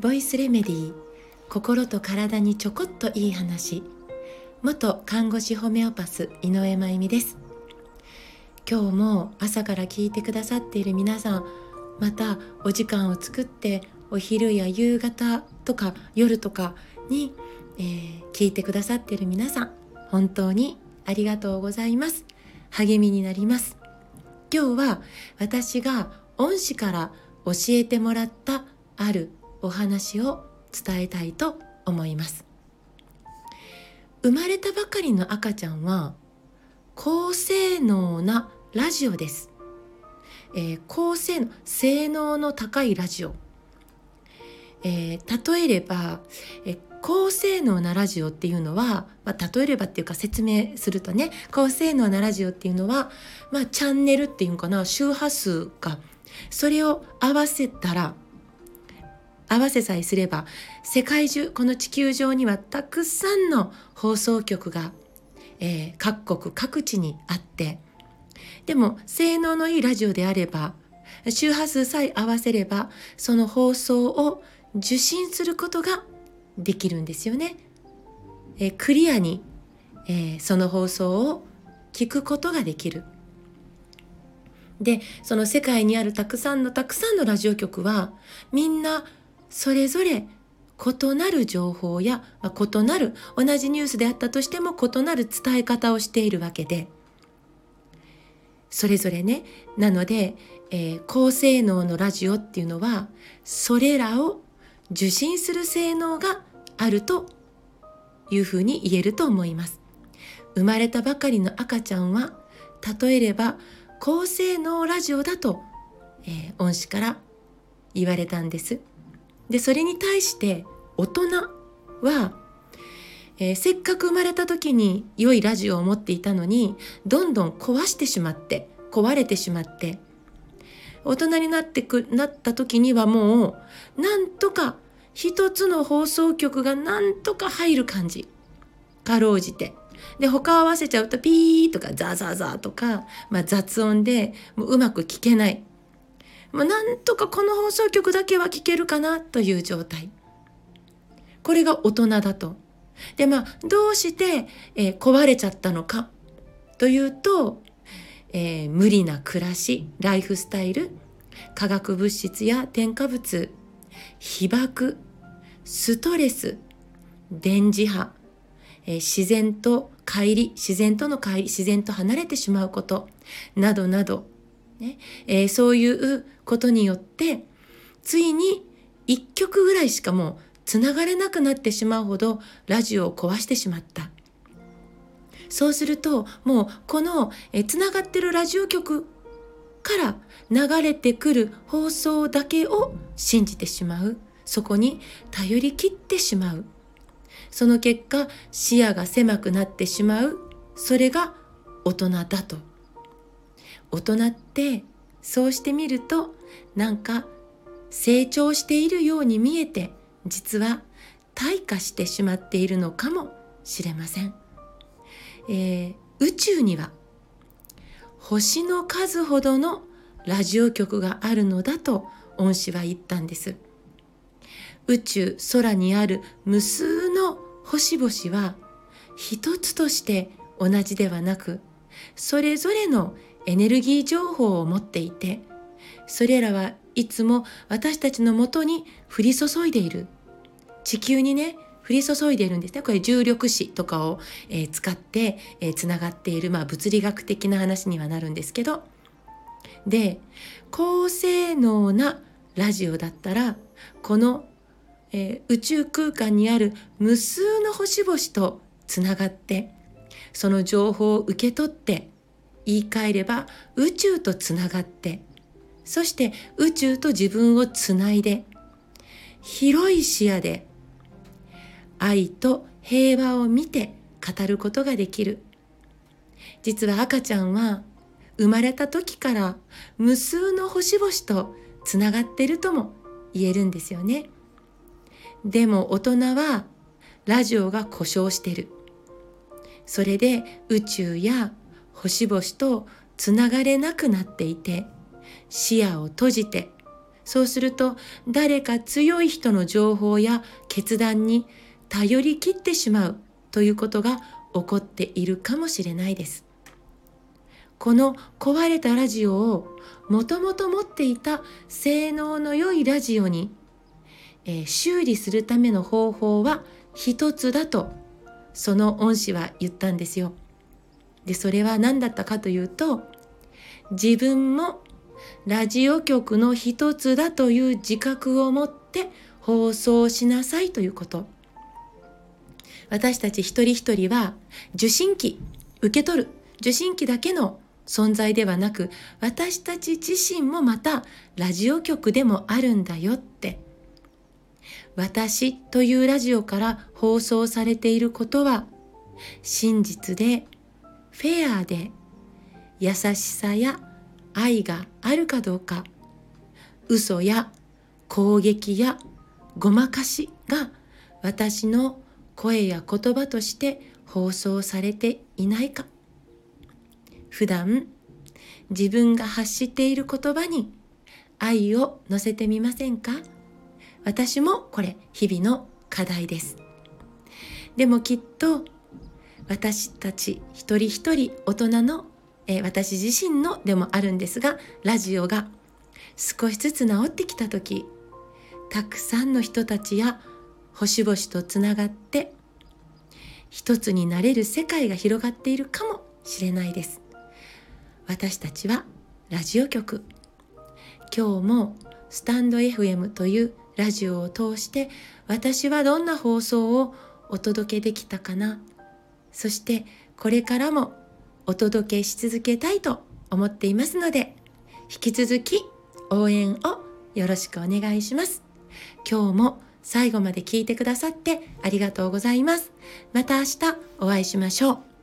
ボイスレメディー心と体にちょこっといい話。元看護師ホメオパス井上真由美です。今日も朝から聞いてくださっている皆さんまたお時間を作ってお昼や夕方とか夜とかに、えー、聞いてくださっている皆さん本当にありがとうございます。励みになります。今日は私が恩師から教えてもらったあるお話を伝えたいと思います。生まれたばかりの赤ちゃんは高性能なラジオです、えー、高性能性能の高いラジオ、えー、例えれば、えー、高性能なラジオっていうのは、まあ、例えればっていうか説明するとね高性能なラジオっていうのは、まあ、チャンネルっていうかな周波数がそれを合わせたら合わせさえすれば世界中この地球上にはたくさんの放送局が、えー、各国各地にあってでも性能のいいラジオであれば周波数さえ合わせればその放送を受信することができるんですよね。えー、クリアに、えー、その放送を聞くことができる。でその世界にあるたくさんのたくさんのラジオ局はみんなそれぞれ異なる情報や、まあ、異なる同じニュースであったとしても異なる伝え方をしているわけでそれぞれねなので、えー、高性能のラジオっていうのはそれらを受信する性能があるというふうに言えると思います。生まれたばかりの赤ちゃんは例えれば高性能ラジオだと、えー、恩師から言われたんです。でそれに対して大人は、えー、せっかく生まれた時に良いラジオを持っていたのにどんどん壊してしまって壊れてしまって大人になってくなった時にはもうなんとか一つの放送局がなんとか入る感じ。かろうじて。で他合わせちゃうとピーとかザーザーザーとか、まあ、雑音でもううまく聞けない、まあ、なんとかこの放送局だけは聞けるかなという状態。これが大人だと。でまあどうして、えー、壊れちゃったのかというと、えー、無理な暮らしライフスタイル化学物質や添加物被爆ストレス電磁波、えー、自然と乖離自然との乖離自然と離れてしまうことなどなど、ねえー、そういうことによってついに1曲ぐらいしかもうつながれなくなってしまうほどラジオを壊してしまった。そうするともうこのつながってるラジオ局から流れてくる放送だけを信じてしまう。そこに頼り切ってしまう。その結果視野が狭くなってしまう。それが大人だと。大人ってそうしてみるとなんか成長しているように見えて実は退化してしまっているのかもしれません、えー、宇宙には星の数ほどのラジオ局があるのだと恩師は言ったんです。宇宙空にある無数の星々は一つとして同じではなくそれぞれのエネルギー情報を持っていてそれらはいつも私たちのもとに降り注いでいる地球にね降り注いでいるんですね。これ重力子とかを、えー、使ってつな、がっている、まあ、物理学的な話にはなるんですけど。で高性能なラジオだったらこの、えー、宇宙空間にある無数の星々とつながってその情報を受け取って言い換えれば宇宙とつながってそして宇宙と自分をつないで広い視野で愛と平和を見て語ることができる。実は赤ちゃんは生まれた時から無数の星々とつながってるとも言えるんですよね。でも大人はラジオが故障してる。それで宇宙や星々とつながれなくなっていて視野を閉じてそうすると誰か強い人の情報や決断に頼り切ってしまうということが起こっているかもしれないです。この壊れたラジオをもともと持っていた性能の良いラジオに、えー、修理するための方法は一つだとその恩師は言ったんですよ。でそれは何だったかというと自分もラジオ局の一つだという自覚を持って放送しなさいということ。私たち一人一人は受信機、受け取る受信機だけの存在ではなく私たち自身もまたラジオ局でもあるんだよって。私というラジオから放送されていることは真実でフェアで優しさや愛があるかどうか嘘や攻撃やごまかしが私の声や言葉として放送されていないか。普段自分が発している言葉に愛を乗せてみませんか？私もこれ日々の課題です。でもきっと私たち一人一人大人の、え、私自身のでもあるんですがラジオが少しずつ治ってきた時たくさんの人たちや星々とつながって一つになれる世界が広がっているかもしれないです。私たちはラジオ局。今日もスタンド FM というラジオを通して私はどんな放送をお届けできたかな。そしてこれからもお届けし続けたいと思っていますので引き続き応援をよろしくお願いします。今日も最後まで聞いてくださってありがとうございます。また明日お会いしましょう。